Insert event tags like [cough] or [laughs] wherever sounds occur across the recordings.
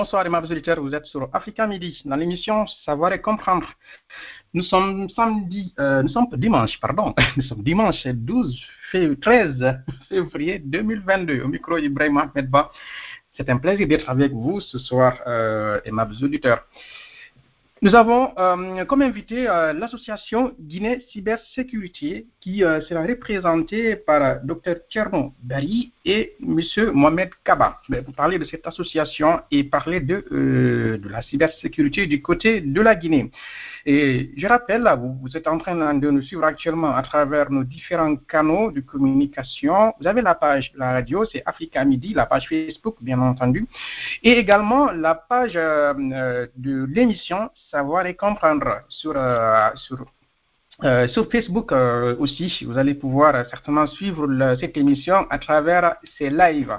Bonsoir, mes auditeurs. Vous êtes sur Africa Midi, dans l'émission Savoir et comprendre. Nous sommes samedi, euh, nous sommes dimanche, pardon. [laughs] Nous sommes dimanche 12 13 février 2022. Au micro Ibrahim Ahmedba. C'est un plaisir d'être avec vous ce soir, euh, aimables auditeurs. Nous avons euh, comme invité euh, l'association Guinée Cybersécurité qui euh, sera représentée par Dr Tcherno Bari et M. Mohamed Kaba pour parler de cette association et parler de, de la cybersécurité du côté de la Guinée. Et je rappelle, vous, vous êtes en train de nous suivre actuellement à travers nos différents canaux de communication. Vous avez la page la radio, c'est Africa Midi, la page Facebook, bien entendu, et également la page de l'émission Savoir et comprendre sur, sur euh, sur Facebook euh, aussi, vous allez pouvoir euh, certainement suivre cette émission à travers ces lives.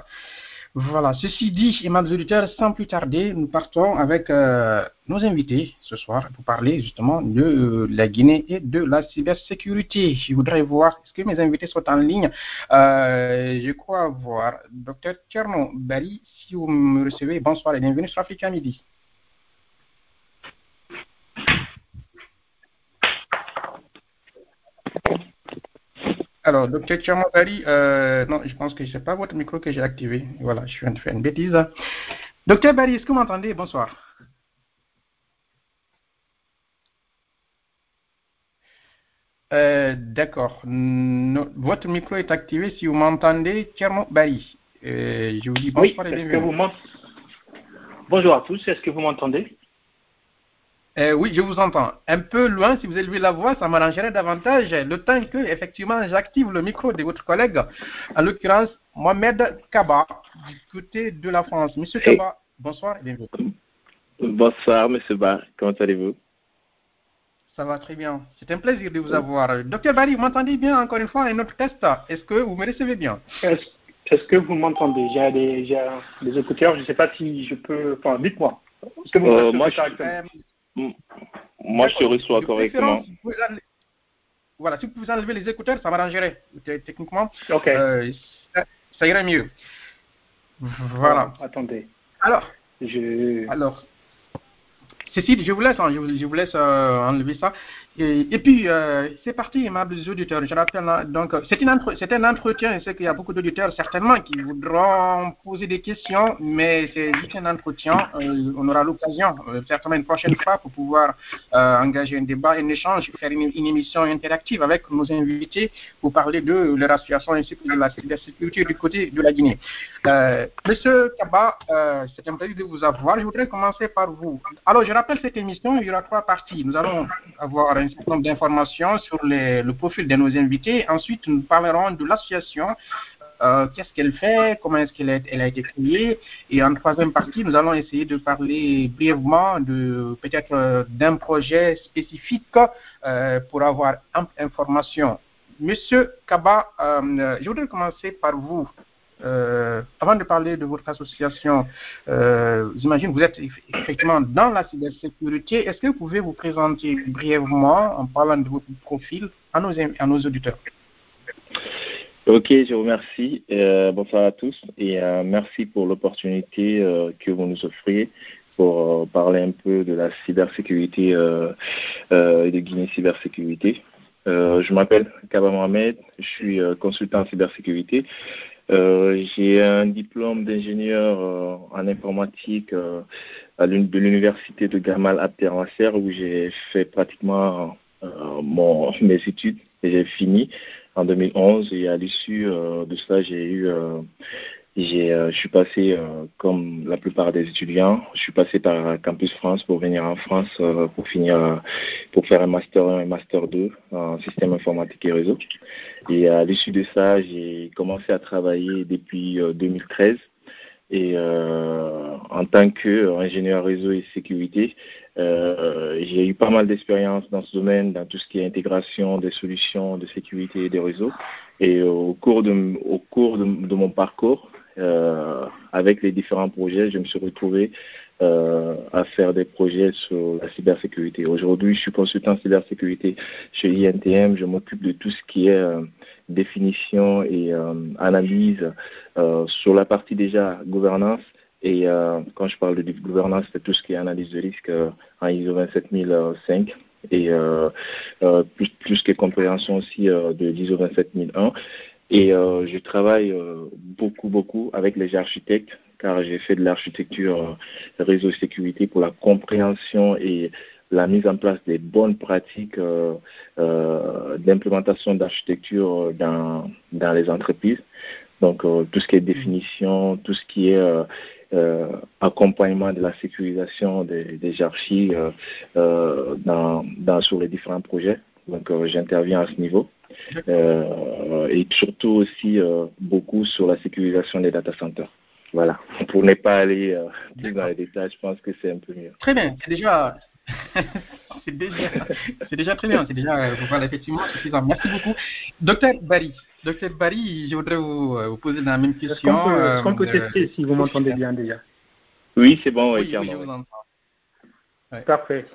Voilà, ceci dit, mes auditeurs, sans plus tarder, nous partons avec nos invités ce soir pour parler justement de la Guinée et de la cybersécurité. Je voudrais voir, est-ce que mes invités sont en ligne? Je crois voir Dr Tcherno Bari, si vous me recevez, bonsoir et bienvenue sur Africa Midi. Alors, docteur Chamogari, euh, non, je pense que ce n'est pas votre micro que j'ai activé. Voilà, je suis en train de faire une bêtise. Docteur Barry, est-ce que vous m'entendez? Bonsoir. Euh, D'accord. Votre micro est activé si vous m'entendez, Tcherno Barry. Euh, je vous dis bonsoir oui, et bienvenue. Vous Bonjour à tous, est-ce que vous m'entendez? Euh, oui, je vous entends. Un peu loin, si vous élevez la voix, ça m'arrangerait davantage. Le temps que, effectivement, j'active le micro de votre collègue, en l'occurrence, Mohamed Kaba, du côté de la France. Monsieur Hey. Kaba, bonsoir et bienvenue. Bonsoir, monsieur Ba. Comment allez-vous? Ça va très bien. C'est un plaisir de vous avoir. Docteur Barry, vous m'entendez bien encore une fois? Un autre test? Est-ce que vous me recevez bien? Est-ce est-ce que vous m'entendez? J'ai des, écouteurs, je ne sais pas si je peux. Enfin, dites-moi. Est-ce que vous me Euh, recevez moi, je- Moi, je te reçois De correctement. enlever- Voilà, si vous pouvez enlever les écouteurs, ça m'arrangerait. T- Techniquement, Ok. euh, ça, ça irait mieux. Voilà. Attendez. Alors, Je. Alors, Cécile, je vous laisse, hein, je, vous, je vous laisse euh, enlever ça. Et, puis, euh, c'est parti, aimables auditeurs. Je rappelle, hein, donc, c'est une c'est un entretien. Je sais qu'il y a beaucoup d'auditeurs, certainement, qui voudront poser des questions, mais c'est juste un entretien. Euh, on aura l'occasion, euh, certainement une prochaine fois, pour pouvoir engager un débat, un échange, faire une, émission interactive avec nos invités pour parler de leur association ainsi que de la cybersécurité du côté de la Guinée. Monsieur Kaba, c'est un plaisir de vous avoir. Je voudrais commencer par vous. Alors, je rappelle cette émission, il y aura trois parties. Nous allons avoir un certain nombre d'informations sur le profil de nos invités. Ensuite, nous parlerons de l'association, euh, qu'est-ce qu'elle fait, comment est-ce qu'elle a, elle a été créée? Et en troisième partie, nous allons essayer de parler brièvement de peut-être d'un projet spécifique euh, pour avoir ample information. Monsieur Kaba, euh, je voudrais commencer par vous. Euh, avant de parler de votre association, euh, j'imagine vous êtes eff- effectivement dans la cybersécurité. Est-ce que vous pouvez vous présenter brièvement en parlant de votre profil à nos, auditeurs? Ok, je vous remercie. Euh, bonsoir à tous et euh, merci pour l'opportunité que vous nous offrez pour parler un peu de la cybersécurité et de Guinée cybersécurité. Je m'appelle Kaba Mohamed, je suis consultant en cybersécurité. Euh, J'ai un diplôme d'ingénieur euh, en informatique euh, de l'université de Gamal Abdel Nasser où j'ai fait pratiquement euh, mon, mes études et j'ai fini en 2011 et à l'issue euh, de ça j'ai eu j'ai euh, je suis passé euh, comme la plupart des étudiants je suis passé par Campus France pour venir en France euh, pour finir euh, pour faire un master 1 et master 2 en système informatique et réseau et à l'issue de ça j'ai commencé à travailler depuis euh, 2013 et euh, en tant qu'ingénieur réseau et sécurité, euh, j'ai eu pas mal d'expérience dans ce domaine, dans tout ce qui est intégration des solutions de sécurité et des réseaux. Et au cours de, au cours de, de mon parcours, euh, avec les différents projets, je me suis retrouvé euh, à faire des projets sur la cybersécurité. Aujourd'hui, je suis consultant cybersécurité chez INTM. Je m'occupe de tout ce qui est euh, définition et analyse sur la partie déjà gouvernance Et quand je parle de gouvernance, c'est tout ce qui est analyse de risque en ISO 27005 et plus, plus que compréhension aussi de l'ISO 27001. Et je travaille beaucoup, beaucoup avec les architectes car j'ai fait de l'architecture réseau sécurité pour la compréhension et la mise en place des bonnes pratiques euh, euh, d'implémentation d'architecture dans, dans les entreprises. Donc, euh, tout ce qui est définition, tout ce qui est accompagnement de la sécurisation des, des archives dans, dans, sur les différents projets. Donc, j'interviens à ce niveau. et surtout aussi beaucoup sur la sécurisation des data centers. Voilà. Pour ne pas aller plus dans les détails, je pense que c'est un peu mieux. Très bien. [laughs] C'est déjà, c'est déjà, très bien, c'est déjà euh, voilà, effectivement suffisant. Merci beaucoup. Docteur Barry, Docteur Barry, je voudrais vous, euh, poser la même question. Est-ce qu'on peut, euh, tester si vous m'entendez bien déjà? Oui, c'est bon, oui, oui, je vous entends. Parfait.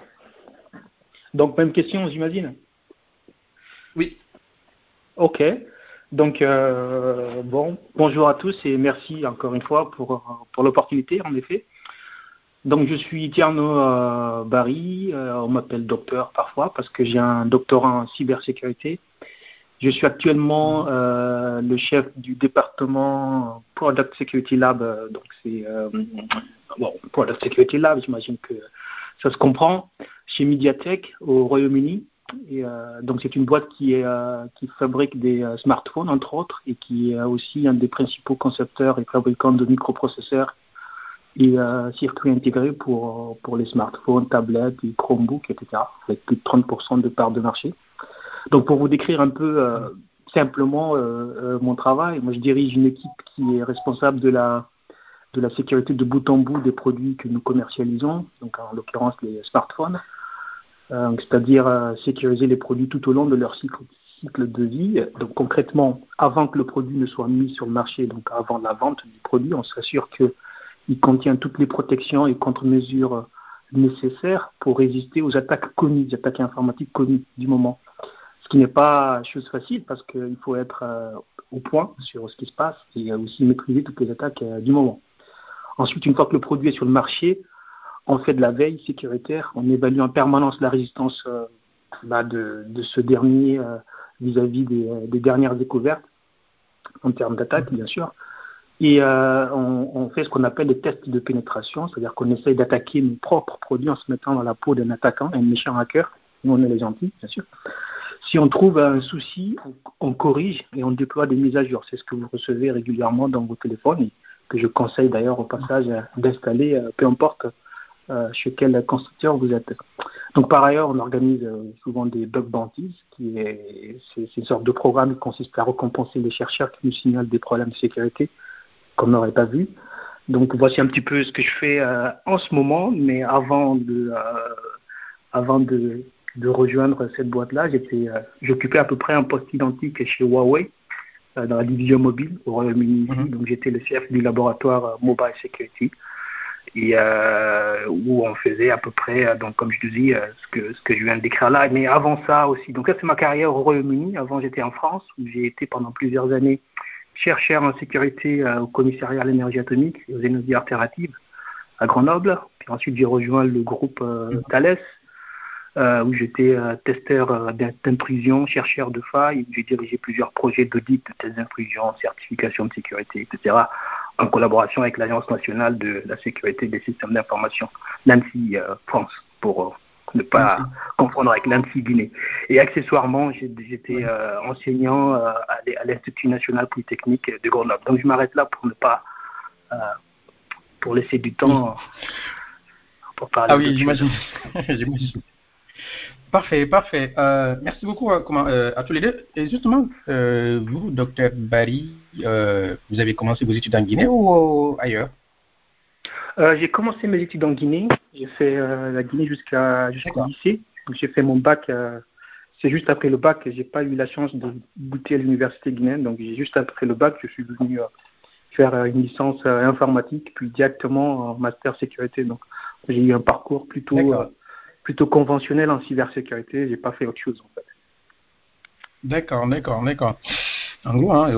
Donc, même question, j'imagine? Oui. Ok. Donc, bon, bonjour à tous et merci encore une fois pour, pour l'opportunité, en effet. Donc je suis Tierno euh, Barry, euh, on m'appelle docteur parfois parce que j'ai un doctorat en cybersécurité. Je suis actuellement euh, le chef du département Product Security Lab, donc c'est Product Security Lab, j'imagine que ça se comprend, chez Mediatek au Royaume-Uni. Et, donc c'est une boîte qui, qui fabrique des smartphones entre autres et qui est aussi un des principaux concepteurs et fabricants de microprocesseurs et euh, circuits intégrés pour, les smartphones, tablettes et Chromebooks, etc., avec plus de 30% de part de marché. Donc pour vous décrire un peu euh, simplement euh, euh, mon travail, moi je dirige une équipe qui est responsable de la, de la sécurité de bout en bout des produits que nous commercialisons, donc en l'occurrence les smartphones, euh, c'est-à-dire sécuriser les produits tout au long de leur cycle, cycle de vie. Donc concrètement, avant que le produit ne soit mis sur le marché, donc avant la vente du produit, on s'assure que il contient toutes les protections et contre-mesures nécessaires pour résister aux attaques connues, les attaques informatiques connues du moment. Ce qui n'est pas chose facile parce qu'il faut être euh, au point sur ce qui se passe et aussi maîtriser toutes les attaques euh, du moment. Ensuite, une fois que le produit est sur le marché, on fait de la veille sécuritaire, on évalue en permanence la résistance euh, bah, de, ce dernier vis-à-vis des, des, dernières découvertes en termes d'attaque, bien sûr. Et euh, on, fait ce qu'on appelle des tests de pénétration, c'est-à-dire qu'on essaye d'attaquer nos propres produits en se mettant dans la peau d'un attaquant, un méchant hacker. Nous, on est les gentils, bien sûr. Si on trouve un souci, on, corrige et on déploie des mises à jour. C'est ce que vous recevez régulièrement dans vos téléphones et que je conseille d'ailleurs au passage d'installer, euh, peu importe euh, chez quel constructeur vous êtes. Donc par ailleurs, on organise euh, souvent des bug bounties, qui est, c'est, c'est une sorte de programme qui consiste à récompenser les chercheurs qui nous signalent des problèmes de sécurité qu'on n'aurait pas vu. Donc voici un petit peu ce que je fais euh, en ce moment, mais avant de, avant de, de, rejoindre cette boîte-là, j'étais, j'occupais à peu près un poste identique chez Huawei dans la division mobile au Royaume-Uni. Mm-hmm. Donc j'étais le chef du laboratoire Mobile Security et où on faisait à peu près, donc comme je te dis, ce que ce que je viens de décrire là. Mais avant ça aussi, donc ça c'est ma carrière au Royaume-Uni. Avant j'étais en France où j'ai été pendant plusieurs années chercheur en sécurité euh, au commissariat à l'énergie atomique et aux énergies alternatives à Grenoble. Puis ensuite, j'ai rejoint le groupe euh, Thales, euh, où j'étais euh, testeur euh, d'intrusion, chercheur de failles. J'ai dirigé plusieurs projets d'audit de tests d'intrusion, certification de sécurité, etc., en collaboration avec l'Agence nationale de la sécurité des systèmes d'information, l'ANSI France, pour ne pas confondre avec l'ANSI Guinée. Et accessoirement, j'étais euh, enseignant euh, à l'Institut national polytechnique de Grenoble. Donc je m'arrête là pour ne pas euh, pour laisser du temps pour parler. Ah oui, j'imagine. [laughs] Parfait, parfait. Euh, merci beaucoup à, à, tous les deux. Et justement, euh, vous, docteur Barry, euh, vous avez commencé vos études en Guinée ou ailleurs? Euh, j'ai commencé mes études en Guinée. J'ai fait euh, la Guinée jusqu'à jusqu'au lycée. J'ai fait mon bac. Euh, c'est juste après le bac. J'ai pas eu la chance de goûter à l'université guinéenne. Donc juste après le bac, je suis venu faire une licence informatique, puis directement en master sécurité. Donc j'ai eu un parcours plutôt plutôt conventionnel en cybersécurité. J'ai pas fait autre chose en fait. D'accord, d'accord, d'accord. En gros, hein,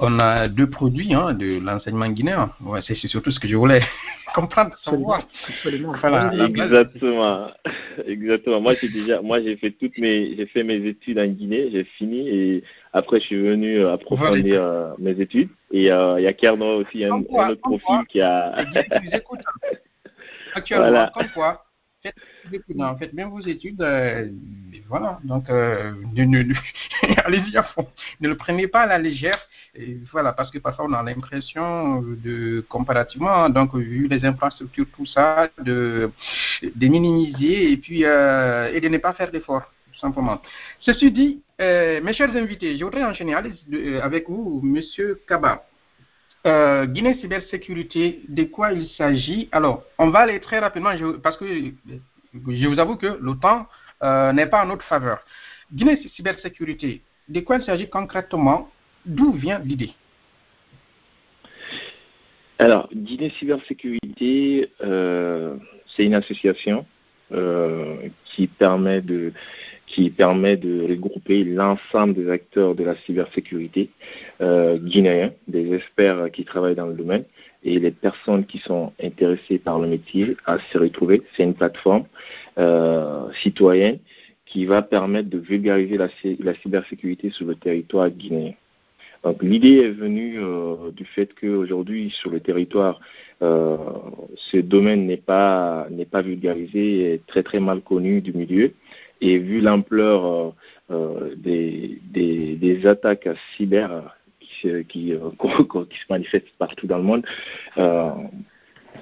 on, a deux produits hein, de l'enseignement guinéen. Ouais, c'est surtout ce que je voulais [laughs] comprendre, savoir. exactement, [laughs] exactement. Moi, j'ai déjà, moi, j'ai fait toutes mes, j'ai fait mes études en Guinée, j'ai fini et après, je suis venu approfondir euh, mes études. Et euh, il y a Kerno aussi, un, un autre profil qui a. [laughs] Actuellement, voilà. comme quoi faites, bien vos études. Euh, voilà, donc euh, [laughs] allez-y à fond. Ne le prenez pas à la légère. Et voilà, parce que parfois on a l'impression de comparativement, donc vu les infrastructures, tout ça, de, de minimiser et puis euh, et de ne pas faire d'efforts, tout simplement. Ceci dit, mes chers invités, je voudrais enchaîner avec vous, Monsieur Kaba. Euh, Guinée Cybersécurité, de quoi il s'agit? Alors, on va aller très rapidement parce que je vous avoue que le temps euh, n'est pas en notre faveur. Guinée Cybersécurité, de quoi il s'agit concrètement? D'où vient l'idée? Alors, Guinée Cybersécurité, euh, c'est une association qui permet de qui permet de regrouper l'ensemble des acteurs de la cybersécurité euh, guinéens, des experts qui travaillent dans le domaine et les personnes qui sont intéressées par le métier à se retrouver. C'est une plateforme euh, citoyenne qui va permettre de vulgariser la cybersécurité sur le territoire guinéen. Donc l'idée est venue euh, du fait qu'aujourd'hui sur le territoire, euh, ce domaine n'est pas n'est pas vulgarisé, est très très mal connu du milieu. Et vu l'ampleur euh, euh, des, des, des, attaques cyber qui, qui, euh, [laughs] qui, se manifestent partout dans le monde,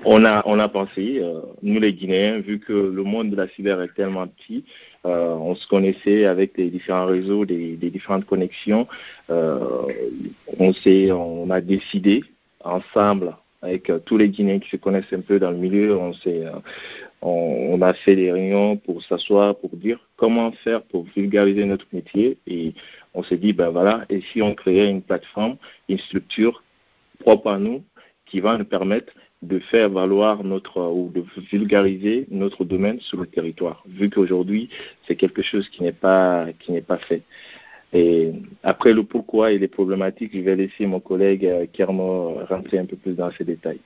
on a, on a pensé, nous les Guinéens, vu que le monde de la cyber est tellement petit, on se connaissait avec les différents réseaux, des, des différentes connexions, on, s'est, on a décidé ensemble avec tous les Guinéens qui se connaissent un peu dans le milieu, on s'est, on, a fait des réunions pour s'asseoir, pour dire comment faire pour vulgariser notre métier. Et on s'est dit, ben voilà, et si on créait une plateforme, une structure propre à nous, qui va nous permettre de faire valoir notre ou de vulgariser notre domaine sur le territoire, vu qu'aujourd'hui c'est quelque chose qui n'est pas qui n'est pas fait. Et après le pourquoi et les problématiques, je vais laisser mon collègue euh, Kermo rentrer un peu plus dans ces détails.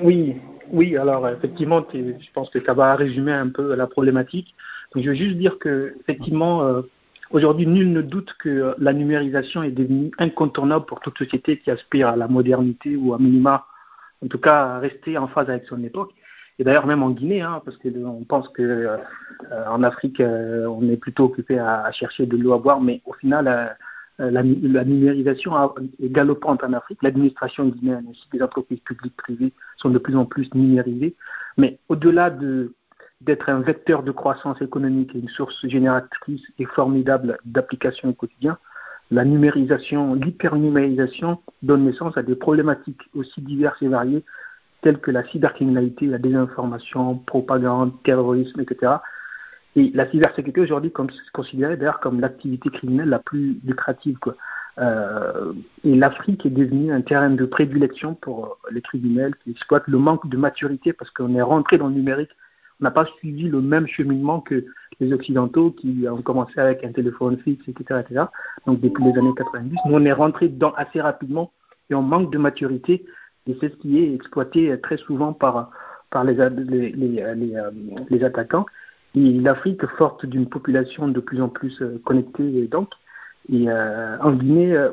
Oui, oui, alors effectivement, je pense que ça va résumer un peu la problématique. Donc, je veux juste dire que effectivement, euh, aujourd'hui, nul ne doute que la numérisation est devenue incontournable pour toute société qui aspire à la modernité ou à minima, en tout cas, rester en phase avec son époque. Et d'ailleurs, même en Guinée, hein, parce qu'on pense que euh, en Afrique, euh, on est plutôt occupé à, chercher de l'eau à boire, mais au final, euh, la, la, numérisation est galopante en Afrique. L'administration guinéenne ainsi que les entreprises publiques privées sont de plus en plus numérisées. Mais au-delà de, d'être un vecteur de croissance économique et une source génératrice et formidable d'applications au quotidien, la numérisation, l'hypernumérisation donne naissance à des problématiques aussi diverses et variées telles que la cybercriminalité, la désinformation, propagande, terrorisme, etc., et la cybersécurité aujourd'hui est considérée d'ailleurs comme l'activité criminelle la plus lucrative. Euh, et l'Afrique est devenue un terrain de prédilection pour les criminels qui exploitent le manque de maturité parce qu'on est rentré dans le numérique. N'a pas suivi le même cheminement que les Occidentaux qui ont commencé avec un téléphone fixe, etc. Donc depuis les années 90, nous on est rentré dedans assez rapidement et on manque de maturité et c'est ce qui est exploité très souvent par, par les, les, les, les, euh, attaquants l'Afrique forte d'une population de plus en plus euh, connectée donc et euh, en Guinée euh,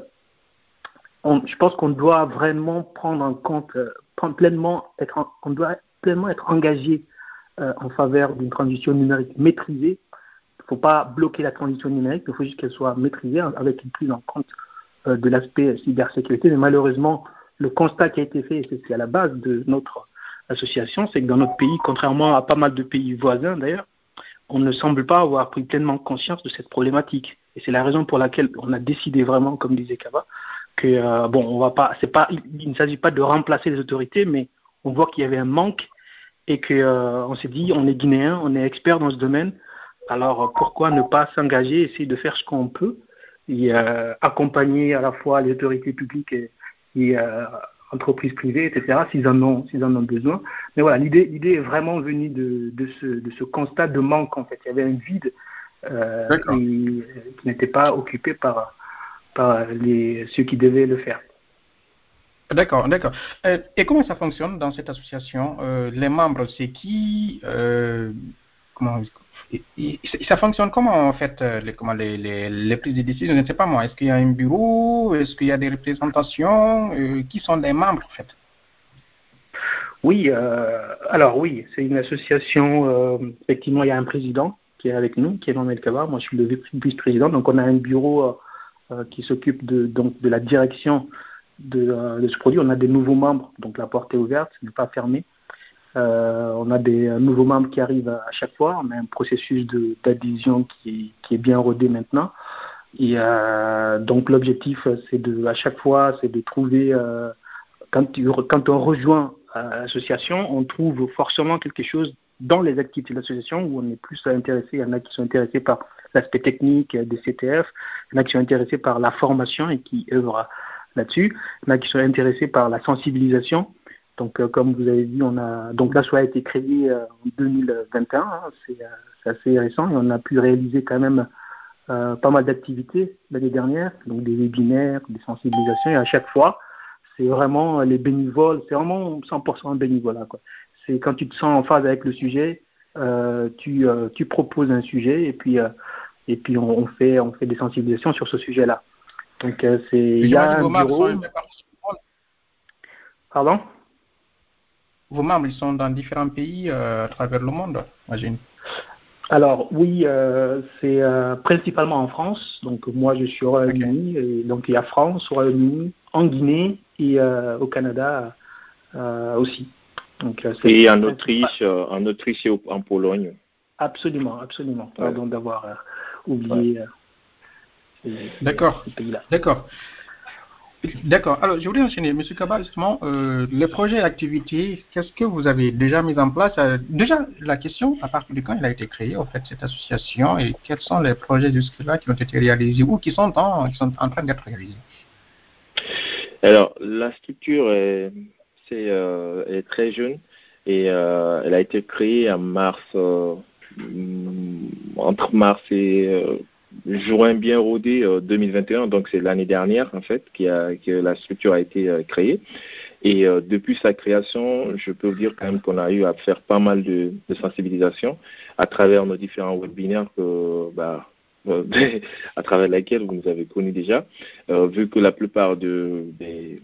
je pense qu'on doit vraiment prendre en compte pleinement être on doit pleinement être engagé en faveur d'une transition numérique maîtrisée il ne faut pas bloquer la transition numérique il faut juste qu'elle soit maîtrisée avec une prise en compte de l'aspect cybersécurité mais malheureusement le constat qui a été fait et c'est à la base de notre association c'est que dans notre pays contrairement à pas mal de pays voisins d'ailleurs on ne semble pas avoir pris pleinement conscience de cette problématique. Et c'est la raison pour laquelle on a décidé vraiment, comme disait Kava, que euh, bon, on va pas, il, ne s'agit pas de remplacer les autorités, mais on voit qu'il y avait un manque et que euh, on s'est dit, on est guinéen, on est expert dans ce domaine, alors pourquoi ne pas s'engager, essayer de faire ce qu'on peut et euh, accompagner à la fois les autorités publiques et, et entreprises privées, etc., s'ils en ont, s'ils en ont besoin. Mais voilà, l'idée, l'idée est vraiment venue de, de, ce, de ce constat de manque, en fait. Il y avait un vide euh, qui, qui n'était pas occupé par, par les, ceux qui devaient le faire. D'accord, d'accord. Euh, et comment ça fonctionne dans cette association euh, Les membres, c'est qui euh, comment, Ça fonctionne comment en fait les, comment, les, les, les, prises de décision? Je ne sais pas moi. Est-ce qu'il y a un bureau? Est-ce qu'il y a des représentations? Qui sont les membres en fait? Oui, alors oui, c'est une association. effectivement, il y a un président qui est avec nous, qui est Mohamed Kaba. Moi, je suis le vice-président. Donc, on a un bureau qui s'occupe de, donc, de la direction euh, de, ce produit. On a des nouveaux membres, donc la porte est ouverte, n'est pas fermée. Euh, on a des nouveaux membres qui arrivent à, chaque fois. On a un processus d'adhésion qui, est bien rodé maintenant. Et euh, donc l'objectif, c'est de, à chaque fois, c'est de trouver, quand, quand on rejoint l'association, on trouve forcément quelque chose dans les activités de l'association où on est plus intéressé. Il y en a qui sont intéressés par l'aspect technique des CTF, il y en a qui sont intéressés par la formation et qui œuvrent là-dessus. Il qui sont intéressés par la sensibilisation. Donc, euh, comme vous avez dit, on a donc l'ASSO a été créé euh, en 2021, hein, euh, c'est assez récent, et on a pu réaliser quand même pas mal d'activités l'année dernière, donc des webinaires, des sensibilisations, et à chaque fois, c'est vraiment les bénévoles, c'est vraiment 100% bénévolat. C'est quand tu te sens en phase avec le sujet, tu, tu proposes un sujet et puis, et puis on, fait, on fait des sensibilisations sur ce sujet-là. Donc, euh, c'est, il y a un bureau. Pardon? Vos membres, ils sont dans différents pays euh, à travers le monde, j'imagine. Alors oui, euh, c'est principalement en France. Donc moi je suis au Royaume-Uni. Donc il y a France, au Royaume-Uni, en Guinée et au Canada aussi. Donc, et en Autriche, en Autriche et en Pologne. Absolument, absolument. Pardon d'avoir oublié. D'accord. D'accord. D'accord. Alors, je voulais enchaîner. Monsieur Kaba, justement, euh, les projets et activités, qu'est-ce que vous avez déjà mis en place? Euh, Déjà, la question, à partir de quand il a été créé, en fait, cette association, et quels sont les projets jusque-là qui ont été réalisés ou qui sont en, qui sont en train d'être réalisés? Alors, la structure est, c'est, euh, est très jeune et elle a été créée en mars, entre mars et juin bien rodé 2021, euh, donc c'est l'année dernière en fait que la structure a été euh, créée. Et euh, depuis sa création, je peux vous dire quand même qu'on a eu à faire pas mal de, sensibilisation à travers nos différents webinaires bah, [laughs] à travers lesquels vous nous avez connus déjà, vu que la plupart de, des,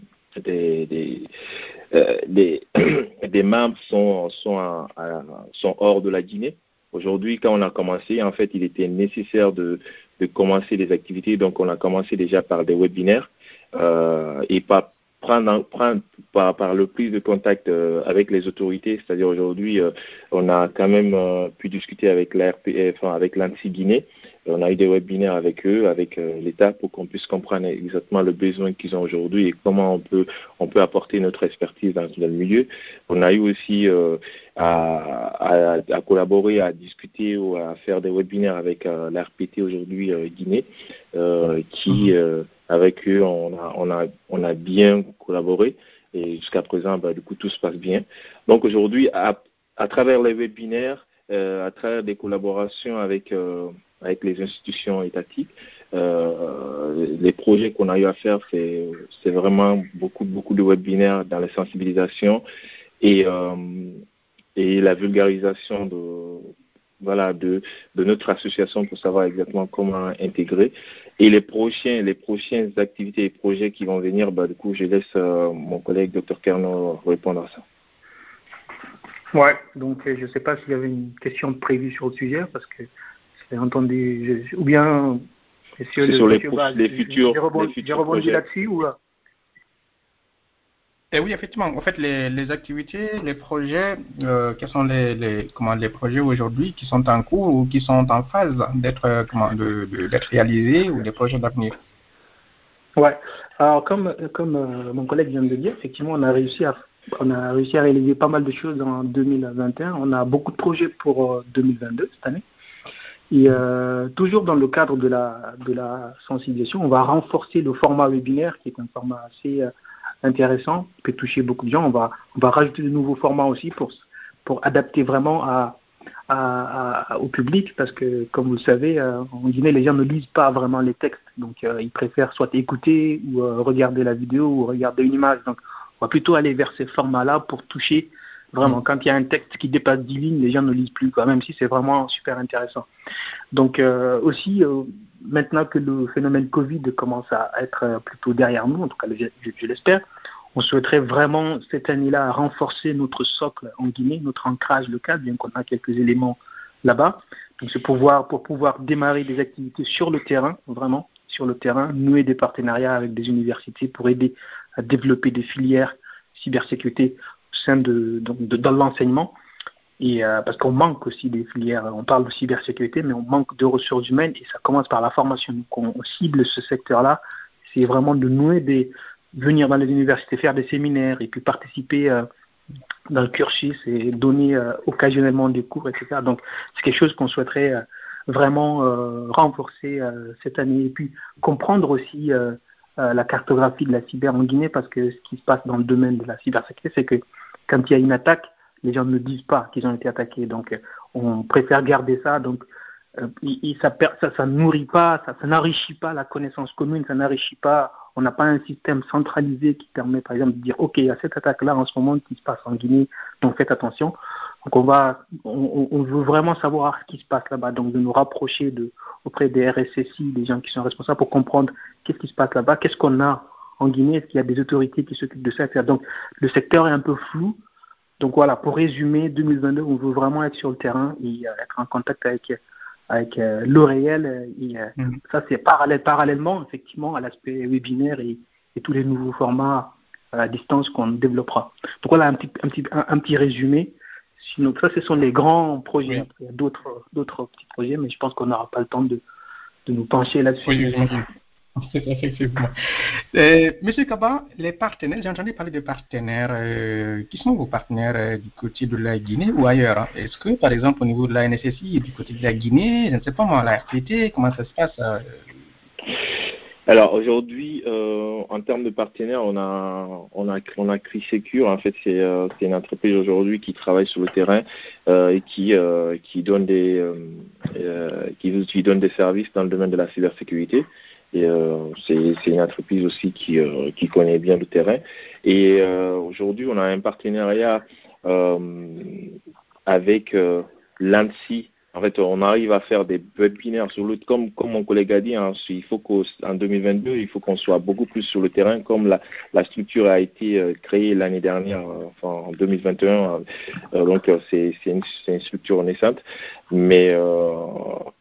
[clears throat] membres sont, sont hors de la Guinée. Aujourd'hui, quand on a commencé, en fait, il était nécessaire de, de commencer des activités. Donc, on a commencé déjà par des webinaires euh, et pas prendre, prendre par, par, le plus de contact euh, avec les autorités. C'est-à-dire aujourd'hui, euh, on a quand même euh, pu discuter avec l'ARPF, enfin, avec l'ANSI Guinée, on a eu des webinaires avec eux, avec l'État, pour qu'on puisse comprendre exactement le besoin qu'ils ont aujourd'hui et comment on peut, on peut apporter notre expertise dans, le milieu. On a eu aussi à, à, à, collaborer, à discuter ou à faire des webinaires avec l'RPT aujourd'hui Guinée, qui, mhm. Avec eux, on a, on, a, on a bien collaboré et jusqu'à présent, bah, du coup, tout se passe bien. Donc aujourd'hui, à, à travers les webinaires, à travers des collaborations avec avec les institutions étatiques. Euh, les projets qu'on a eu à faire, c'est, c'est vraiment beaucoup, beaucoup de webinaires dans la sensibilisation et, euh, et la vulgarisation de, voilà, de, de notre association pour savoir exactement comment intégrer. Et les prochains, les prochaines activités et projets qui vont venir, bah, du coup, je laisse euh, mon collègue Dr Kerno répondre à ça. Ouais, donc je ne sais pas s'il y avait une question prévue sur le sujet, parce que j'ai entendu, ou bien sur les, les, futurs. J'ai rebondi, là-dessus ou là? Et eh oui, effectivement. En fait, les, activités, les projets, euh, quels sont les, comment, les projets aujourd'hui qui sont en cours ou qui sont en phase d'être euh, d'être réalisés ou des projets d'avenir? Ouais. Alors, comme, comme euh, mon collègue vient de le dire, effectivement, on a réussi à on a réussi à réaliser pas mal de choses en 2021. On a beaucoup de projets pour 2022 cette année. Et toujours dans le cadre de la, de la sensibilisation, on va renforcer le format webinaire, qui est un format assez intéressant, peut toucher beaucoup de gens. On va, on va rajouter de nouveaux formats aussi pour, pour adapter vraiment à, au public parce que, comme vous le savez, en Guinée, les gens ne lisent pas vraiment les textes. Donc, ils préfèrent soit écouter ou regarder la vidéo ou regarder une image. Donc, on va plutôt aller vers ces formats-là pour toucher Vraiment, quand il y a un texte qui dépasse 10 lignes, les gens ne lisent plus, quand même si c'est vraiment super intéressant. Donc euh, aussi, euh, maintenant que le phénomène Covid commence à être euh, plutôt derrière nous, en tout cas je, l'espère, on souhaiterait vraiment cette année-là renforcer notre socle en Guinée, notre ancrage local, bien qu'on a quelques éléments là-bas. Donc c'est pouvoir, pour pouvoir démarrer des activités sur le terrain, vraiment sur le terrain, nouer des partenariats avec des universités pour aider à développer des filières cybersécurité sein de, de, dans l'enseignement. Et euh, parce qu'on manque aussi des filières, on parle de cybersécurité, mais on manque de ressources humaines et ça commence par la formation. Donc on, cible ce secteur-là, c'est vraiment de nouer des, venir dans les universités, faire des séminaires et puis participer euh, dans le cursus et donner euh, occasionnellement des cours, etc. Donc c'est quelque chose qu'on souhaiterait vraiment renforcer cette année et puis comprendre aussi la cartographie de la cyber en Guinée parce que ce qui se passe dans le domaine de la cybersécurité, c'est que quand il y a une attaque, les gens ne disent pas qu'ils ont été attaqués. Donc, euh, on préfère garder ça. Donc, euh, ça, ça, ça nourrit pas, ça, n'enrichit pas la connaissance commune, ça n'enrichit pas. On n'a pas un système centralisé qui permet, par exemple, de dire, ok, il y a cette attaque-là en ce moment qui se passe en Guinée, donc faites attention. Donc, on va, on, veut vraiment savoir ce qui se passe là-bas, donc de nous rapprocher auprès des RSSI, des gens qui sont responsables, pour comprendre qu'est-ce qui se passe là-bas, qu'est-ce qu'on a en Guinée Est-ce qu'il y a des autorités qui s'occupent de ça Donc, le secteur est un peu flou. Donc voilà, pour résumer, 2022, on veut vraiment être sur le terrain et euh, être en contact avec avec euh, le réel. Et, euh, mm. Ça, c'est parallèle, parallèlement, effectivement, à l'aspect webinaire et, et, tous les nouveaux formats à distance qu'on développera. Donc voilà un petit, un petit, un, petit résumé. Sinon, ça, ce sont les grands projets. Il y a d'autres, d'autres petits projets, mais je pense qu'on n'aura pas le temps de, de nous pencher là-dessus. [laughs] Effectivement. Euh, Monsieur Kaba, les partenaires, j'ai entendu parler de partenaires. Euh, qui sont vos partenaires euh, du côté de la Guinée ou ailleurs hein? Est-ce que, par exemple, au niveau de la NSSI, du côté de la Guinée, je ne sais pas moi, la RTT, comment ça se passe alors aujourd'hui, en termes de partenaires, on a on a on a. En fait, c'est une entreprise aujourd'hui qui travaille sur le terrain et qui qui donne des qui, qui donne des services dans le domaine de la cybersécurité. Euh, c'est une entreprise aussi qui, euh, qui connaît bien le terrain. Et euh, aujourd'hui, on a un partenariat avec l'ANSI en fait, on arrive à faire des webinaires sur le, comme, comme mon collègue a dit, hein, il faut qu'en 2022, il faut qu'on soit beaucoup plus sur le terrain, comme la, structure a été créée l'année dernière, enfin en 2021. Euh, donc c'est une, structure naissante, mais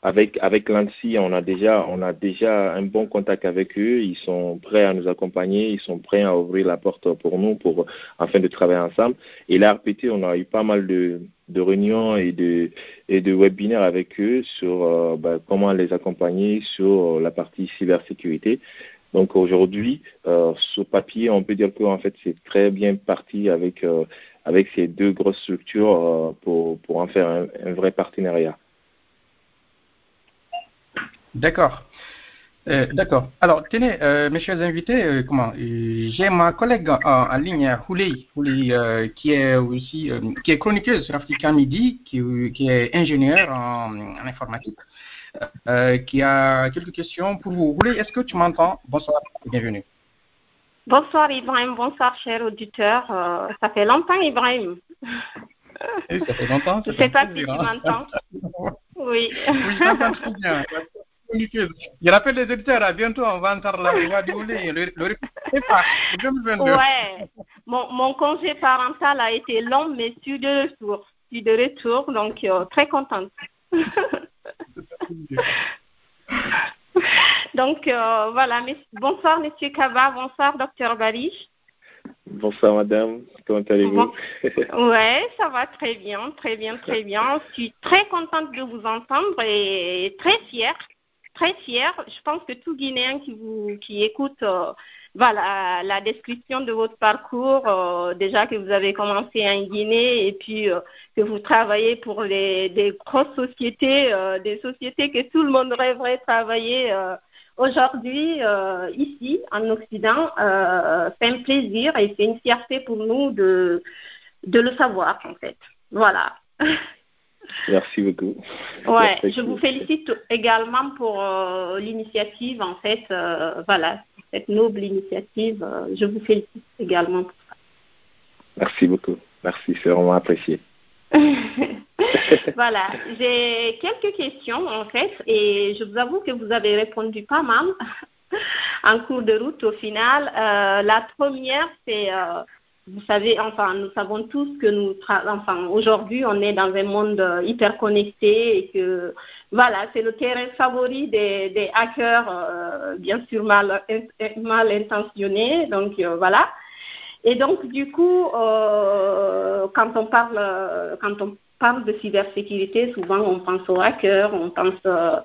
avec avec l'ANSI, on a déjà on a déjà un bon contact avec eux. Ils sont prêts à nous accompagner, ils sont prêts à ouvrir la porte pour nous, pour afin de travailler ensemble. Et l'ARPT, on a eu pas mal de de réunions et de, et de webinaires avec eux sur euh, bah, comment les accompagner sur la partie cybersécurité. Donc aujourd'hui, euh, sur papier, on peut dire qu'en fait c'est très bien parti avec euh, avec ces deux grosses structures euh, pour, pour en faire un, vrai partenariat. D'accord. Euh, d'accord. Alors, tenez, mes chers invités, comment J'ai ma collègue en, ligne, Houley, qui est aussi qui est chroniqueuse sur Africa Midi, qui, qui est ingénieure en, informatique, qui a quelques questions pour vous. Est-ce que tu m'entends? Bonsoir, bienvenue. Bonsoir Ibrahim, bonsoir cher auditeur. ça fait longtemps Ibrahim. ça fait longtemps. Je ne sais pas si tu hein. m'entends. oui. Oui, très bien. Je rappelle les auditeurs, à bientôt, on va entendre la voix du le, le, pas, 2022. Ouais, mon, mon congé parental a été long, mais je suis de retour. Je suis de retour, donc euh, très contente. [laughs] donc euh, voilà, bonsoir Monsieur Kaba, bonsoir Docteur Balish. Bonsoir madame, comment allez-vous Ouais, ça va très bien, très bien, très bien. Je suis très contente de vous entendre et très fière très fière. Je pense que tout Guinéen qui vous qui écoute euh, voilà, la, description de votre parcours, euh, déjà que vous avez commencé en Guinée et puis euh, que vous travaillez pour les, des grosses sociétés, des sociétés que tout le monde rêverait travailler aujourd'hui ici en Occident. c'est un plaisir et c'est une fierté pour nous de, de le savoir en fait. Voilà. [laughs] Merci beaucoup. Ouais, je vous félicite également pour euh, l'initiative, en fait, euh, voilà, cette noble initiative. euh, je vous félicite également pour Merci beaucoup. Merci, c'est vraiment apprécié. ça. [laughs] voilà, j'ai quelques questions, en fait, et je vous avoue que vous avez répondu pas mal [laughs] en cours de route au final. Euh, la première, c'est, euh, vous savez, enfin, nous savons tous que nous, enfin, aujourd'hui, on est dans un monde euh, hyper connecté et que, voilà, c'est le terrain favori des, hackers, euh, bien sûr mal, mal intentionnés. Donc, euh, voilà. Et donc, du coup, euh, quand on parle, euh, quand on parle de cybersécurité, souvent on pense aux hackers, on pense, euh,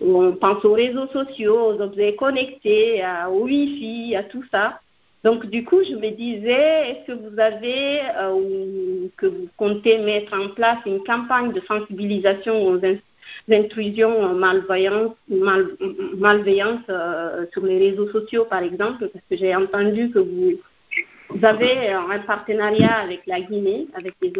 on pense aux réseaux sociaux, aux objets connectés, au Wi-Fi, à tout ça. Donc, du coup, je me disais, est-ce que vous avez euh, ou que vous comptez mettre en place une campagne de sensibilisation aux in- intrusions malveillantes, mal, malveillantes euh, sur les réseaux sociaux, par exemple, parce que j'ai entendu que vous avez euh, un partenariat avec la Guinée, avec des,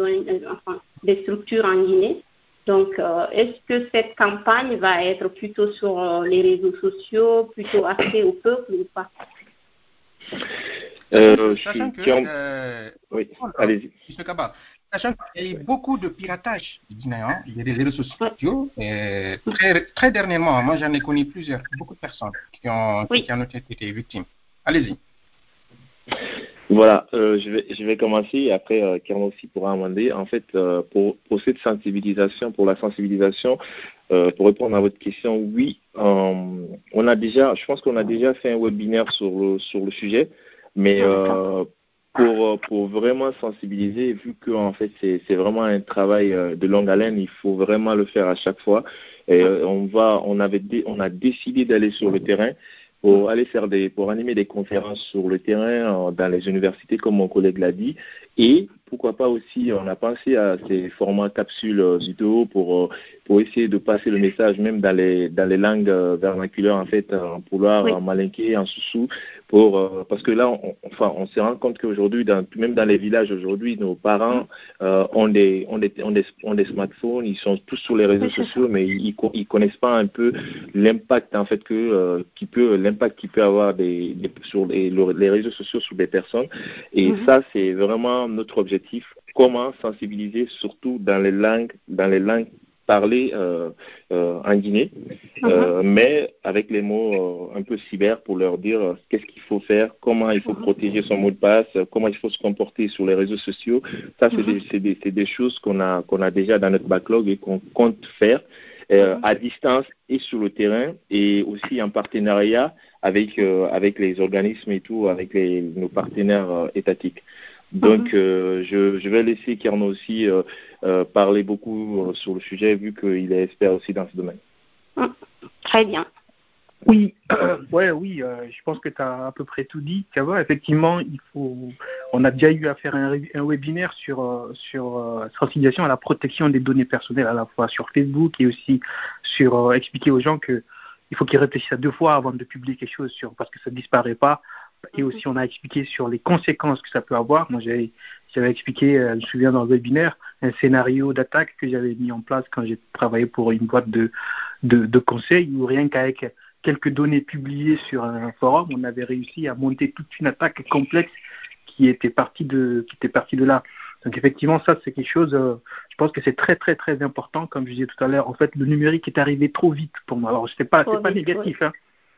des structures en Guinée. Donc, est-ce que cette campagne va être plutôt sur les réseaux sociaux, plutôt axée au peuple ou pas? Euh, Sachant suis que, euh, Oui, allez-y. Sachant qu'il y a eu beaucoup de piratage guinéen, il y a des réseaux sociaux, et très, très dernièrement, moi j'en ai connu plusieurs, beaucoup de personnes qui, ont, Oui. qui en ont été victimes. Allez-y. Voilà, euh, je, vais, je vais commencer et après euh, aussi pourra amender. En fait, euh, pour, pour cette sensibilisation, pour la sensibilisation, euh, pour répondre à votre question, oui, euh, on a déjà, je pense qu'on a déjà fait un webinaire sur le, sur le sujet, mais euh, pour, pour vraiment sensibiliser, vu que en fait c'est vraiment un travail de longue haleine, il faut vraiment le faire à chaque fois. Et on va, on avait, dé- on a décidé d'aller sur le terrain pour aller faire des, pour animer des conférences sur le terrain euh, dans les universités, comme mon collègue l'a dit, et pourquoi pas aussi, on a pensé à ces formats capsules euh, vidéo pour euh, pour essayer de passer le message même dans les dans les langues vernaculaires en fait, en Pulaar, Oui. en Malinké, en Soussou, pour euh, parce que là, on, enfin, on se rend compte qu'aujourd'hui, dans, même dans les villages aujourd'hui, nos parents euh, ont des ont des ont des ont des smartphones, ils sont tous sur les réseaux Oui, sociaux, mais ils ils connaissent pas un peu l'impact en fait que euh, qui peut l'impact qui peut avoir des, des- sur les, le- les réseaux sociaux sur des personnes et Mhm. ça c'est vraiment notre objectif comment sensibiliser surtout dans les langues dans les langues parlées euh, euh, en Guinée euh, mais avec les mots un peu cyber pour leur dire qu'est-ce qu'il faut faire comment il faut protéger son mot de passe comment il faut se comporter sur les réseaux sociaux. Ça c'est des, c'est des, choses qu'on a qu'on a déjà dans notre backlog et qu'on compte faire euh, à distance et sur le terrain et aussi en partenariat avec euh, avec les organismes et tout, avec les, nos partenaires euh, étatiques. Donc, euh, je, je vais laisser Kerno aussi euh, euh, parler beaucoup euh, sur le sujet vu qu'il est expert aussi dans ce domaine. Très bien. Oui, ouais, oui, euh, je pense que tu as à peu près tout dit. Tu vois, effectivement, il faut. On a déjà eu à faire un, un webinaire sur euh, sur euh, sensibilisation à la protection des données personnelles à la fois sur Facebook et aussi sur euh, expliquer aux gens que il faut qu'ils réfléchissent à deux fois avant de publier quelque chose sur parce que ça ne disparaît pas. Et aussi, on a expliqué sur les conséquences que ça peut avoir. Moi, j'avais j'avais expliqué, euh, je me souviens dans le webinaire, un scénario d'attaque que j'avais mis en place quand j'ai travaillé pour une boîte de de, de conseil où rien qu'avec quelques données publiées sur un forum, on avait réussi à monter toute une attaque complexe qui était partie de, qui était partie de là. Donc effectivement, ça c'est quelque chose. euh, je pense que c'est très très très important, comme je disais tout à l'heure. En fait, le numérique est arrivé trop vite pour moi. Alors c'est pas, Trop c'est pas négatif, hein.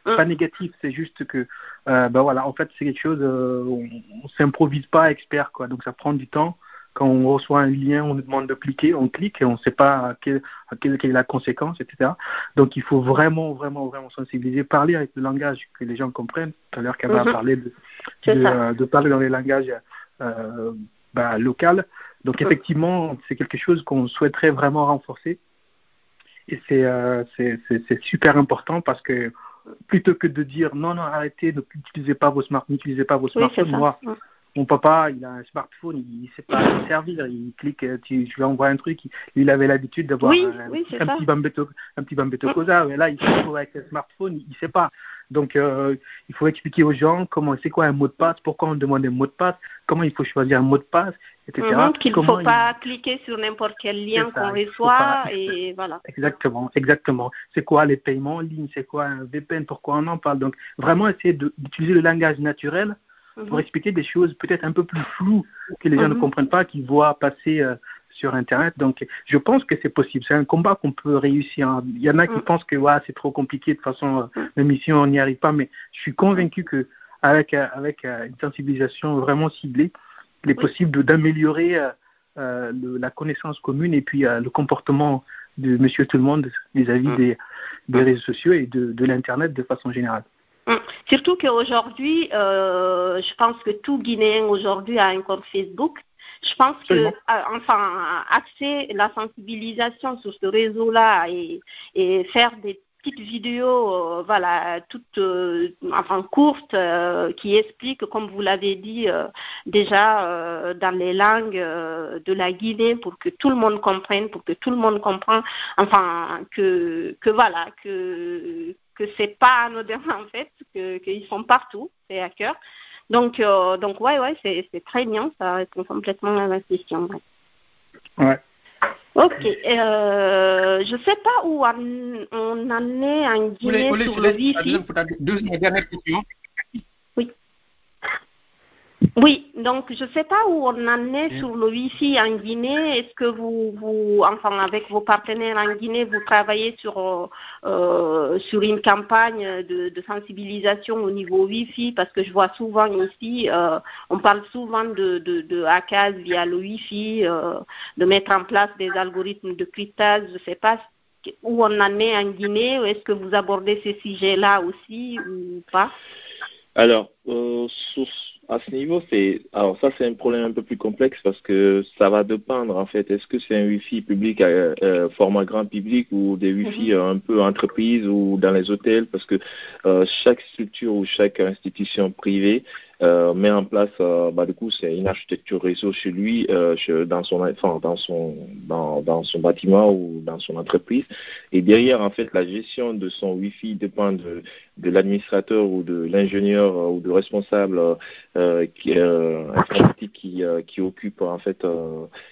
Pas négatif. C'est juste que, euh, ben voilà, en fait, c'est quelque chose. euh, on, on s'improvise pas expert, quoi. Donc ça prend du temps. Quand on reçoit un lien, on nous demande de cliquer, on clique et on ne sait pas à quelle, à quelle, quelle est la conséquence, etc. Donc il faut vraiment, vraiment, vraiment sensibiliser, parler avec le langage que les gens comprennent. Tout à l'heure, Kaba a Mhm. parlé de, de, euh, de parler dans les langages euh, bah, locaux. Donc effectivement, c'est quelque chose qu'on souhaiterait vraiment renforcer. Et c'est euh, super important parce que plutôt que de dire non, non, arrêtez, n'utilisez pas vos smart, n'utilisez pas vos smartphones. Moi. Mon papa, il a un smartphone, il sait pas s'en servir, il clique, euh, tu, tu lui envoies un truc, il, il avait l'habitude d'avoir Oui, un, oui, petit bambeto, un petit bambeto cosa, mais là, il se retrouve avec un smartphone, il, sait pas. Donc, euh, il faut expliquer aux gens comment, c'est quoi un mot de passe, pourquoi on demande un mot de passe, comment il faut choisir un mot de passe, etc. Mhm, Qu'il ne faut pas cliquer sur n'importe quel lien qu'on reçoit et voilà. Exactement, exactement. C'est quoi les paiements en ligne, c'est quoi un VPN, pourquoi on en parle. Donc vraiment essayer d'utiliser le langage naturel pour mhm. expliquer des choses peut-être un peu plus floues que les gens ne mhm. comprennent pas, qu'ils voient passer euh, sur Internet. Donc, je pense que c'est possible. C'est un combat qu'on peut réussir. Il y en a qui pensent que ouais, c'est trop compliqué, de toute façon, euh, la mission, on n'y arrive pas. Mais je suis convaincu que avec, euh, avec une sensibilisation vraiment ciblée, il est possible d'améliorer la connaissance commune et puis le comportement de monsieur tout le monde vis-à-vis mm. des, des, réseaux sociaux et de, de l'Internet de façon générale. Mm. Surtout qu'aujourd'hui, euh, je pense que tout Guinéen aujourd'hui a un compte Facebook. Je pense que, euh, enfin, axer la sensibilisation sur ce réseau-là et, et, faire des petites vidéos, euh, voilà, toutes, euh, enfin, courtes, qui expliquent, comme vous l'avez dit déjà, dans les langues de la Guinée, pour que tout le monde comprenne, pour que tout le monde comprenne, enfin, que, que voilà, que que c'est pas anodin [laughs] en fait, qu'ils sont partout, c'est à cœur. Donc, euh, donc ouais, ouais, c'est, c'est très bien, ça répond complètement à la question. Ouais. Ok, euh, je sais pas où on, en est en Guinée sur le Wi-Fi. Deuxième dernière question. Oui, donc je ne sais pas où on en est sur le Wi-Fi en Guinée. Est-ce que vous, vous, enfin avec vos partenaires en Guinée, vous travaillez sur euh, sur une campagne de, de, sensibilisation au niveau Wi-Fi? Parce que je vois souvent ici, euh, on parle souvent de, de, de hackers via le Wi-Fi, euh, de mettre en place des algorithmes de cryptage. Je ne sais pas où on en est en Guinée. Est-ce que vous abordez ces sujets-là aussi ou pas? Alors, euh, à ce niveau, c'est alors ça c'est un problème un peu plus complexe parce que ça va dépendre en fait. Est-ce que c'est un Wi-Fi public euh, euh, format grand public ou des Wi-Fi mhm. un peu entreprise ou dans les hôtels? Parce que chaque structure ou chaque institution privée euh, met en place, euh, bah, du coup, c'est une architecture réseau chez lui, euh, dans son, enfin, dans son, dans, dans, son bâtiment ou dans son entreprise. Et derrière, en fait, la gestion de son Wi-Fi dépend de, de l'administrateur ou de l'ingénieur ou de responsable qui, informatique qui, qui occupe en fait,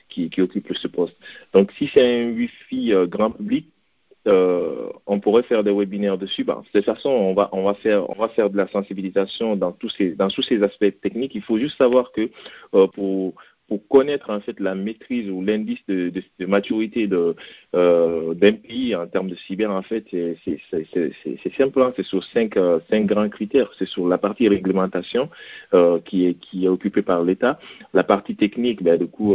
qui, qui occupe ce poste. Donc, si c'est un Wi-Fi grand public, euh, on pourrait faire des webinaires dessus. Bah, de toute façon, on va, on va faire, on va faire de la sensibilisation dans tous ces, dans tous ces aspects techniques. Il faut juste savoir que euh, pour pour connaître en fait la maîtrise ou l'indice de, maturité euh, d'un pays en termes de cyber, en fait, c'est simple, hein. c'est sur cinq, euh, cinq grands critères. C'est sur la partie réglementation euh, qui, est, occupée par l'État, la partie technique, ben, du coup,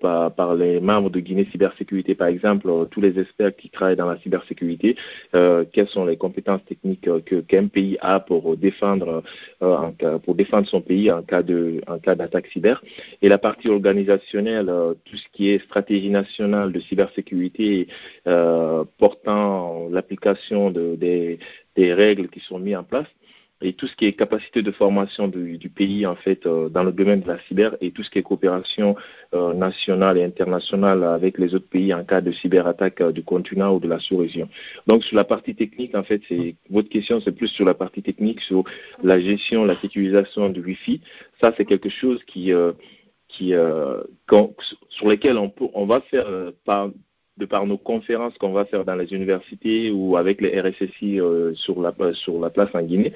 par, les membres de Guinée Cybersécurité, par exemple, tous les experts qui travaillent dans la cybersécurité, quelles sont les compétences techniques que qu'un pays a pour défendre, pour défendre son pays en cas de, en cas d'attaque cyber, et la partie organisationnelle, euh, tout ce qui est stratégie nationale de cybersécurité euh, portant l'application de, des, des, règles qui sont mises en place et tout ce qui est capacité de formation du, du pays en fait euh, dans le domaine de la cyber et tout ce qui est coopération euh, nationale et internationale avec les autres pays en cas de cyberattaque euh, du continent ou de la sous-région. Donc sur la partie technique en fait c'est votre question c'est plus sur la partie technique sur la gestion la sécurisation du Wi-Fi. Ça c'est quelque chose qui qui, euh, sur lesquels on, peut, on va faire euh, par, de par nos conférences qu'on va faire dans les universités ou avec les RSSI euh, sur, la, sur la place en Guinée.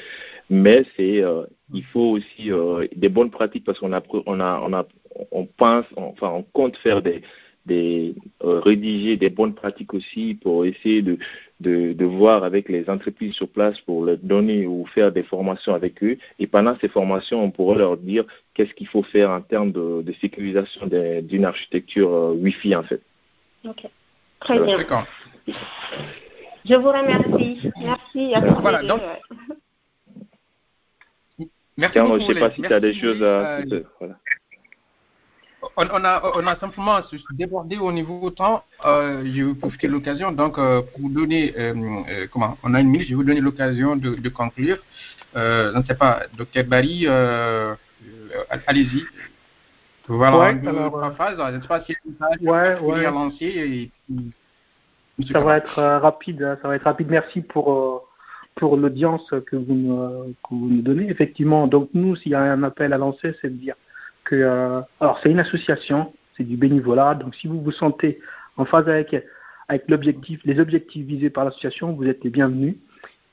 Mais c'est, euh, il faut aussi euh, des bonnes pratiques parce qu'on a, on a, on a, on pense, enfin, on compte faire des, des euh, rédiger des bonnes pratiques aussi pour essayer de, de, de, voir avec les entreprises sur place pour leur donner ou faire des formations avec eux. Et pendant ces formations, on pourra leur dire qu'est-ce qu'il faut faire en termes de, de sécurisation d'une architecture euh, Wi-Fi en fait. Ok, très bien. Je vous remercie. Merci à tous voilà, donc... Merci. Je ne sais pas si tu as des choses à... Euh, voilà on, on, a, on a simplement débordé au niveau temps. Euh, je vais profiter de l'occasion donc euh, pour vous donner euh, comment on a une minute. Je vais vous donner l'occasion de, de, conclure. Je ne sais pas, docteur Barry, allez-y. Voilà, ouais, alors, euh, phase. Je ne sais pas si ouais, ouais. à lancer. Et, ça va être rapide. Hein, ça va être rapide. Merci pour pour l'audience que vous, que vous nous donnez. Effectivement, donc nous, s'il y a un appel à lancer, c'est de dire euh, alors c'est une association, c'est du bénévolat, donc si vous vous sentez en phase avec, avec les objectifs visés par l'association, vous êtes les bienvenus.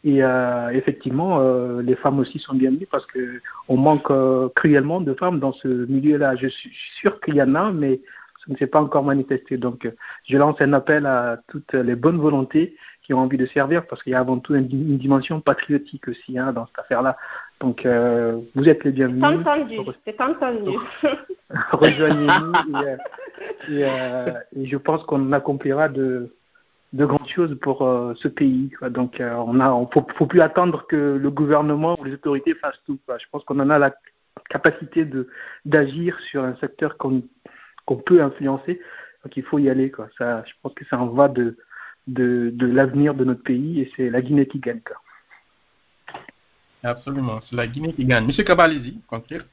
Et euh, effectivement, euh, les femmes aussi sont bienvenues parce que on manque cruellement de femmes dans ce milieu-là. Je suis sûr qu'il y en a, mais ça ne s'est pas encore manifesté. Donc, je lance un appel à toutes les bonnes volontés qui ont envie de servir parce qu'il y a avant tout une, une dimension patriotique aussi hein, dans cette affaire-là. Donc, euh, vous êtes les bienvenus. C'est entendu, c'est entendu. [laughs] Rejoignez-nous et, et, euh, et, je pense qu'on accomplira de, de grandes choses pour euh, ce pays. Quoi. Donc, euh, on a, on faut, faut plus attendre que le gouvernement ou les autorités fassent tout. Quoi. Je pense qu'on en a la capacité de d'agir sur un secteur qu'on qu'on peut influencer. Donc, il faut y aller. Quoi. Ça, je pense que ça en va de de, de l'avenir de notre pays et c'est la Guinée qui gagne. Quoi. Absolument, c'est la Guinée qui gagne. Monsieur Kabalizi, conclure.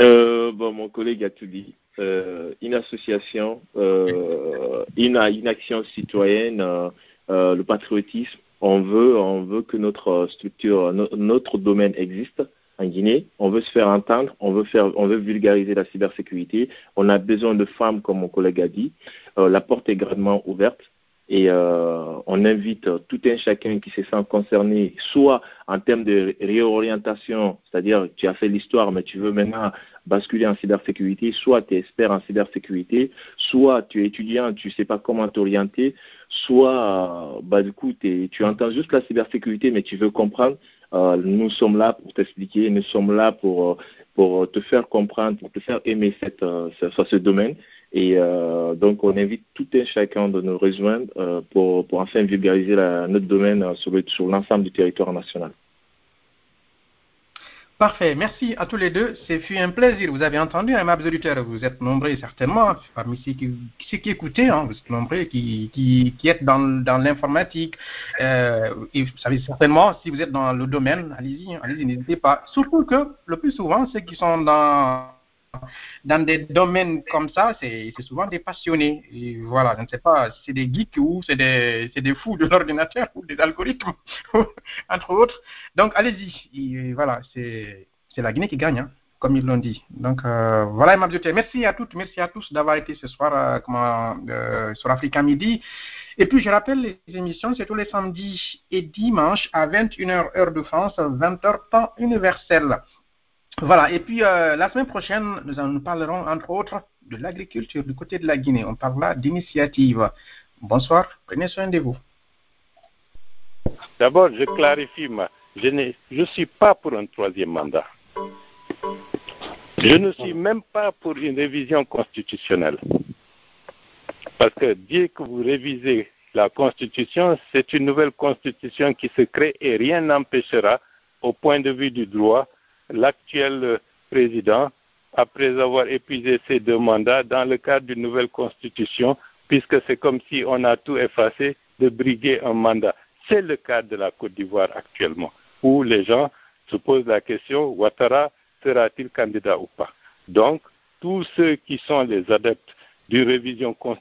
Euh, bon, mon collègue a tout dit. Euh, une association, euh, une, action citoyenne, euh, le patriotisme. On veut, on veut que notre structure, no, notre domaine existe en Guinée. On veut se faire entendre, on veut faire, on veut vulgariser la cybersécurité. On a besoin de femmes, comme mon collègue a dit. la porte est grandement ouverte et euh, on invite tout un chacun qui se sent concerné, soit en termes de réorientation, c'est-à-dire tu as fait l'histoire mais tu veux maintenant basculer en cybersécurité, soit tu es expert en cybersécurité, soit tu es étudiant, tu ne sais pas comment t'orienter, soit bah, du coup tu entends juste la cybersécurité mais tu veux comprendre. Euh, nous sommes là pour t'expliquer, nous sommes là pour, pour te faire comprendre, pour te faire aimer cette, ce, ce domaine. Et euh, donc, on invite tout un chacun de nous rejoindre euh, pour, pour enfin vulgariser notre domaine sur, le, sur l'ensemble du territoire national. Parfait. Merci à tous les deux. C'est fut un plaisir. Vous avez entendu, hein, mes auditeurs, vous êtes nombreux certainement, parmi ceux qui, ceux qui écoutaient, hein, vous êtes nombreux qui, qui, qui êtes dans, dans l'informatique. Euh, et vous savez certainement, si vous êtes dans le domaine, allez-y, allez-y, n'hésitez pas. Surtout que le plus souvent, ceux qui sont dans dans des domaines comme ça, c'est souvent des passionnés. Voilà, je ne sais pas, c'est des geeks ou c'est des, fous de [laughs] l'ordinateur ou des algorithmes, [laughs] entre autres. Donc, allez-y. Voilà, c'est la Guinée qui gagne, hein, comme ils l'ont dit. Donc, euh, voilà, ma Merci à toutes, merci à tous d'avoir été ce soir euh, comment, euh, sur Africa Midi. Et puis, je rappelle, les émissions, c'est tous les samedis et dimanches à 21h heure de France, 20h temps universel. Voilà, et puis euh, la semaine prochaine, nous, nous parlerons entre autres de l'agriculture du côté de la Guinée. On parlera d'initiative. Bonsoir, prenez soin de vous. D'abord, je clarifie, je ne suis pas pour un troisième mandat. Je ne suis même pas pour une révision constitutionnelle. Parce que dès que vous révisez la Constitution, c'est une nouvelle Constitution qui se crée et rien n'empêchera, au point de vue du droit, l'actuel président, après avoir épuisé ses deux mandats, dans le cadre d'une nouvelle constitution, puisque c'est comme si on a tout effacé, de briguer un mandat. C'est le cas de la Côte d'Ivoire actuellement, où les gens se posent la question, Ouattara sera-t-il candidat ou pas? Donc, tous ceux qui sont les adeptes d'une révision constitutionnelle,